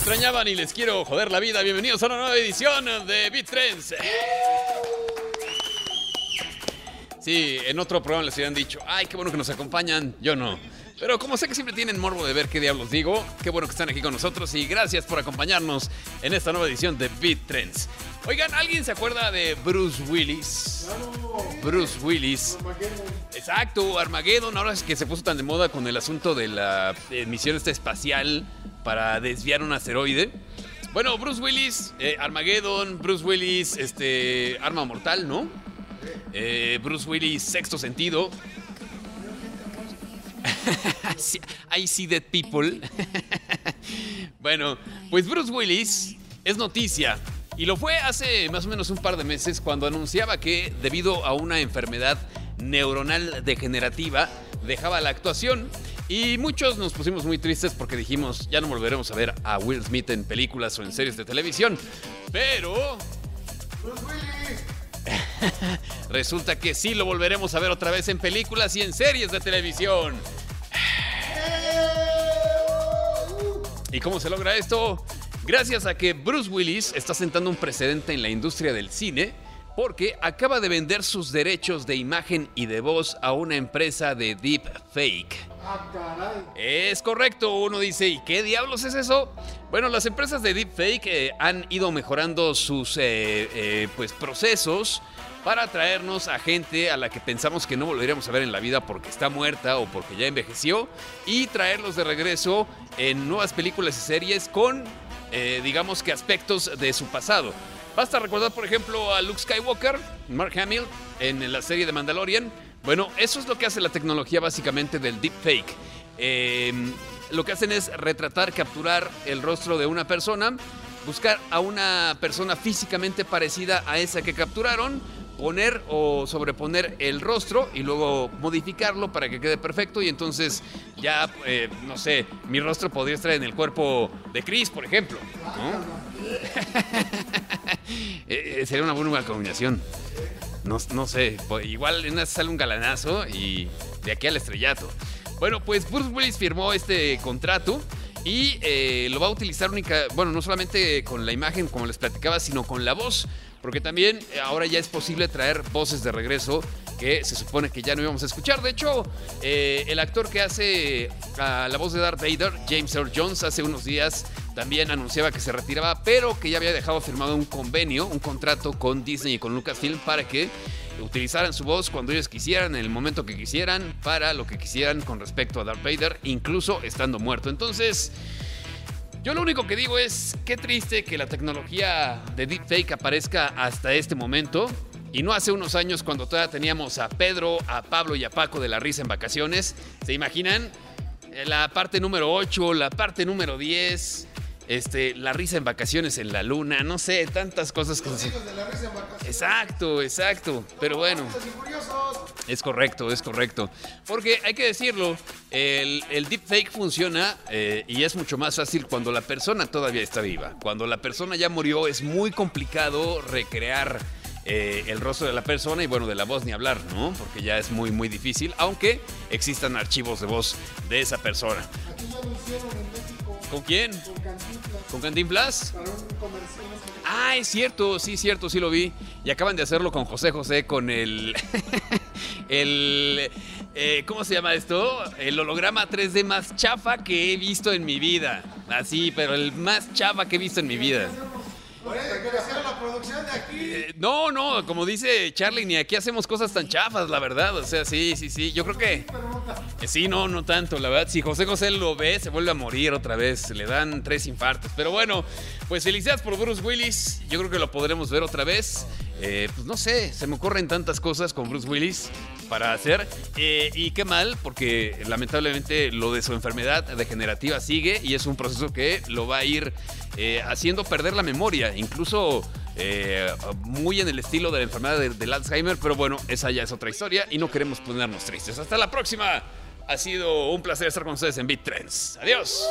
extrañaban y les quiero joder la vida. Bienvenidos a una nueva edición de Beat Trends. Sí, en otro programa les habían dicho, ay, qué bueno que nos acompañan. Yo no. Pero como sé que siempre tienen morbo de ver qué diablos digo, qué bueno que están aquí con nosotros y gracias por acompañarnos en esta nueva edición de Beat Trends. Oigan, ¿alguien se acuerda de Bruce Willis? Bruce Willis. Exacto, Armageddon, ahora es que se puso tan de moda con el asunto de la misión esta espacial para desviar un asteroide. Bueno, Bruce Willis, eh, Armageddon, Bruce Willis, este, Arma Mortal, ¿no? Eh, Bruce Willis, Sexto Sentido. I see dead people. bueno, pues Bruce Willis es noticia. Y lo fue hace más o menos un par de meses cuando anunciaba que debido a una enfermedad neuronal degenerativa dejaba la actuación. Y muchos nos pusimos muy tristes porque dijimos, ya no volveremos a ver a Will Smith en películas o en series de televisión. Pero... Bruce Willis. Resulta que sí lo volveremos a ver otra vez en películas y en series de televisión. ¿Y cómo se logra esto? Gracias a que Bruce Willis está sentando un precedente en la industria del cine porque acaba de vender sus derechos de imagen y de voz a una empresa de deepfake. Ah, es correcto, uno dice, ¿y qué diablos es eso? Bueno, las empresas de deepfake eh, han ido mejorando sus eh, eh, pues, procesos para traernos a gente a la que pensamos que no volveríamos a ver en la vida porque está muerta o porque ya envejeció y traerlos de regreso en nuevas películas y series con, digamos que aspectos de su pasado. Basta recordar, por ejemplo, a Luke Skywalker, Mark Hamill, en la serie de Mandalorian bueno, eso es lo que hace la tecnología básicamente del deepfake. Eh, lo que hacen es retratar, capturar el rostro de una persona, buscar a una persona físicamente parecida a esa que capturaron, poner o sobreponer el rostro y luego modificarlo para que quede perfecto y entonces ya, eh, no sé, mi rostro podría estar en el cuerpo de Chris, por ejemplo. Eh, sería una buena combinación. No, sé, pues, igual sale un galanazo y de aquí al estrellato. Bueno, pues Bruce Willis firmó este contrato y eh, lo va a utilizar única, bueno, no solamente con la imagen, como les platicaba, sino con la voz. Porque también eh, ahora ya es posible traer voces de regreso que se supone que ya no íbamos a escuchar. De hecho, eh, el actor que hace la voz de Darth Vader, James Earl Jones, hace unos días también anunciaba que se retiraba, pero que ya había dejado firmado un convenio, un contrato con Disney y con Lucasfilm para que utilizaran su voz cuando ellos quisieran, en el momento que quisieran, para lo que quisieran con respecto a Darth Vader, incluso estando muerto. Entonces, yo lo único que digo es, qué triste que la tecnología de deepfake aparezca hasta este momento. Y no hace unos años cuando todavía teníamos a Pedro, a Pablo y a Paco de la risa en vacaciones. ¿Se imaginan? La parte número 8, la parte número 10, este, la risa en vacaciones en la luna, no sé, tantas cosas que... Los hijos de la risa en vacaciones. Exacto, exacto. Pero bueno. Es correcto, es correcto. Porque hay que decirlo, el, el deepfake funciona eh, y es mucho más fácil cuando la persona todavía está viva. Cuando la persona ya murió es muy complicado recrear eh, el rostro de la persona y bueno, de la voz ni hablar, ¿no? Porque ya es muy, muy difícil, aunque existan archivos de voz de esa persona. ¿Con quién? Con Cantinflas. ¿Con Cantinflas? Ah, es cierto, sí, cierto, sí lo vi. Y acaban de hacerlo con José José, con el... el... Eh, ¿Cómo se llama esto? El holograma 3D más chafa que he visto en mi vida. Así, pero el más chafa que he visto en mi vida Eh, no, no, como dice Charlie, ni aquí hacemos cosas tan chafas, la verdad. O sea, sí, sí, sí. Yo creo que. Sí, no, no tanto, la verdad. Si José José lo ve, se vuelve a morir otra vez. Le dan tres infartos. Pero bueno, pues felicidades por Bruce Willis. Yo creo que lo podremos ver otra vez. Eh, pues no sé, se me ocurren tantas cosas con Bruce Willis para hacer. Eh, y qué mal, porque lamentablemente lo de su enfermedad degenerativa sigue y es un proceso que lo va a ir eh, haciendo perder la memoria, incluso muy en el estilo de la enfermedad del Alzheimer. Pero bueno, esa ya es otra historia y no queremos ponernos tristes. Hasta la próxima. Ha sido un placer estar con ustedes en Beat Trends. Adiós.